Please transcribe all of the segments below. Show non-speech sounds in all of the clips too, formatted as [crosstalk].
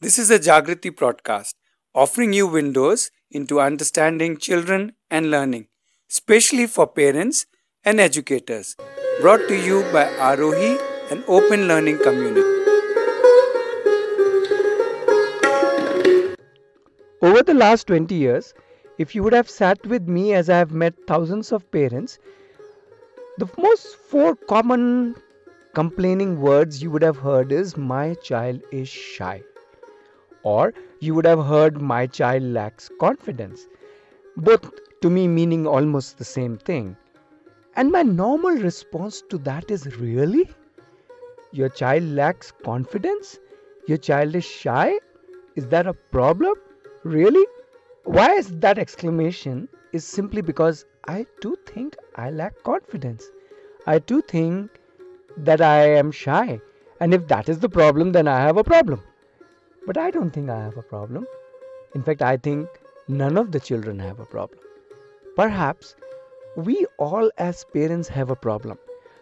This is a Jagriti broadcast offering you windows into understanding children and learning, especially for parents and educators. Brought to you by Arohi, an open learning community. Over the last 20 years, if you would have sat with me as I have met thousands of parents, the most four common complaining words you would have heard is my child is shy or you would have heard my child lacks confidence. Both to me meaning almost the same thing. And my normal response to that is really? Your child lacks confidence? Your child is shy? Is that a problem? Really? Why is that exclamation is simply because i do think i lack confidence. I do think that I am shy. And if that is the problem, then I have a problem. But I don't think I have a problem. In fact, I think none of the children have a problem. Perhaps we all as parents have a problem.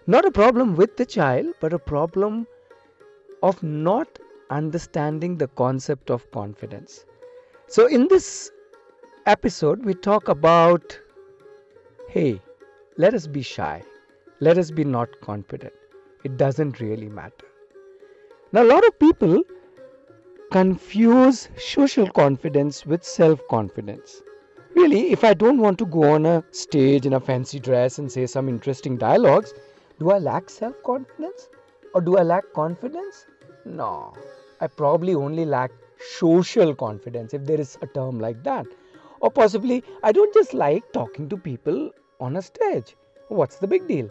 Not a problem with the child, but a problem of not understanding the concept of confidence. So, in this episode, we talk about hey, let us be shy, let us be not confident it doesn't really matter. Now, a lot of people confuse social confidence with self confidence. Really, if I don't want to go on a stage in a fancy dress and say some interesting dialogues, do I lack self confidence? Or do I lack confidence? No. I probably only lack social confidence, if there is a term like that. Or possibly, I don't just like talking to people on a stage. What's the big deal?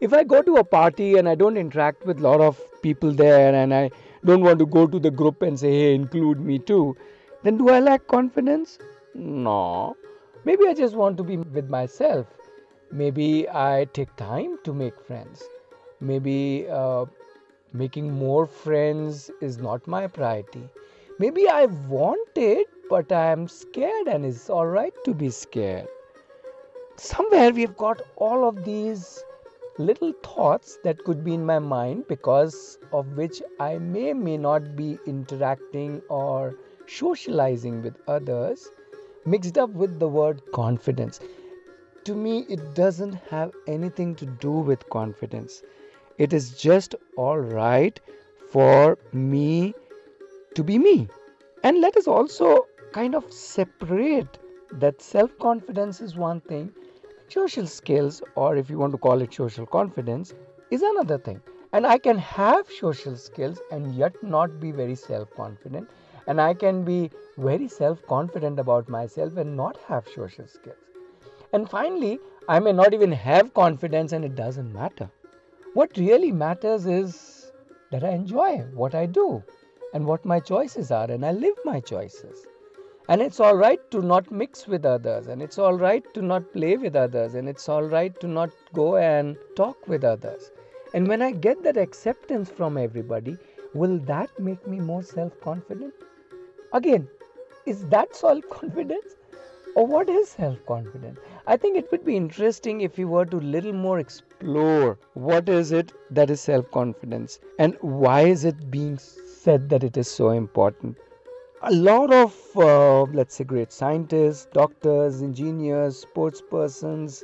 if I go to a party and I don't interact with a lot of people there and I don't want to go to the group and say, hey, include me too, then do I lack confidence? No. Maybe I just want to be with myself. Maybe I take time to make friends. Maybe uh, making more friends is not my priority. Maybe I want it, but I am scared and it's alright to be scared. Somewhere we've got all of these little thoughts that could be in my mind because of which I may may not be interacting or socializing with others mixed up with the word confidence. To me it doesn't have anything to do with confidence. It is just all right for me to be me. And let us also kind of separate that self confidence is one thing Social skills, or if you want to call it social confidence, is another thing. And I can have social skills and yet not be very self confident. And I can be very self confident about myself and not have social skills. And finally, I may not even have confidence and it doesn't matter. What really matters is that I enjoy what I do and what my choices are, and I live my choices. And it's all right to not mix with others, and it's all right to not play with others, and it's all right to not go and talk with others. And when I get that acceptance from everybody, will that make me more self confident? Again, is that [laughs] self confidence? Or what is self confidence? I think it would be interesting if we were to little more explore what is it that is self confidence and why is it being said that it is so important a lot of uh, let's say great scientists doctors engineers sports persons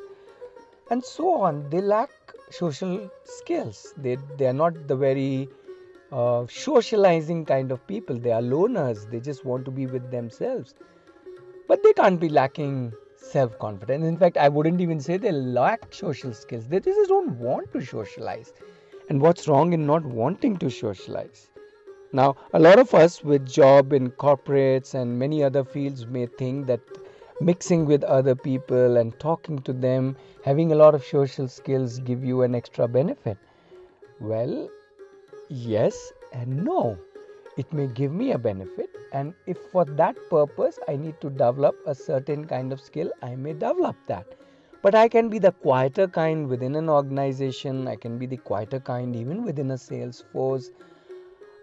and so on. They lack social skills. They they are not the very uh, socializing kind of people. They are loners. They just want to be with themselves. But they can't be lacking self confidence in fact i wouldn't even say they lack social skills. They just don't want to socialize. And what's wrong in not wanting to socialize now, a lot of us with job in corporates and many other fields may think that mixing with other people and talking to them, having a lot of social skills give you an extra benefit. Well, yes and no. It may give me a benefit, and if for that purpose I need to develop a certain kind of skill, I may develop that. But I can be the quieter kind within an organization, I can be the quieter kind even within a sales force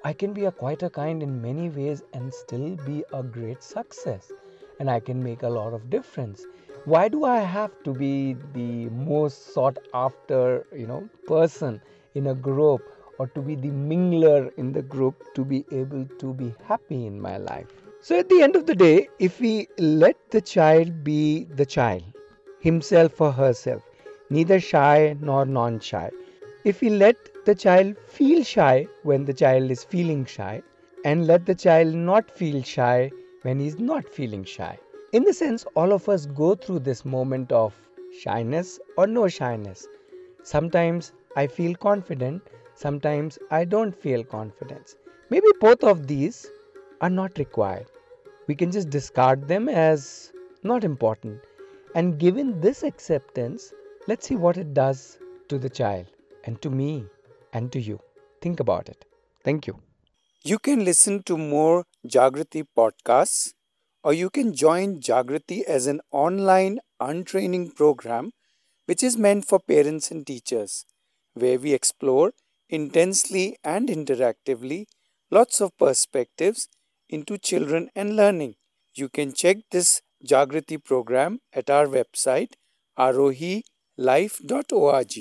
I can be a quite a kind in many ways and still be a great success and I can make a lot of difference. Why do I have to be the most sought after, you know, person in a group or to be the mingler in the group to be able to be happy in my life. So, at the end of the day, if we let the child be the child, himself or herself, neither shy nor non shy, if we let the child feel shy when the child is feeling shy, and let the child not feel shy when he's not feeling shy. In the sense, all of us go through this moment of shyness or no shyness. Sometimes I feel confident, sometimes I don't feel confidence. Maybe both of these are not required. We can just discard them as not important. And given this acceptance, let's see what it does to the child and to me and to you. Think about it. Thank you. You can listen to more Jagriti podcasts or you can join Jagriti as an online untraining program which is meant for parents and teachers where we explore intensely and interactively lots of perspectives into children and learning. You can check this Jagriti program at our website arohilife.org.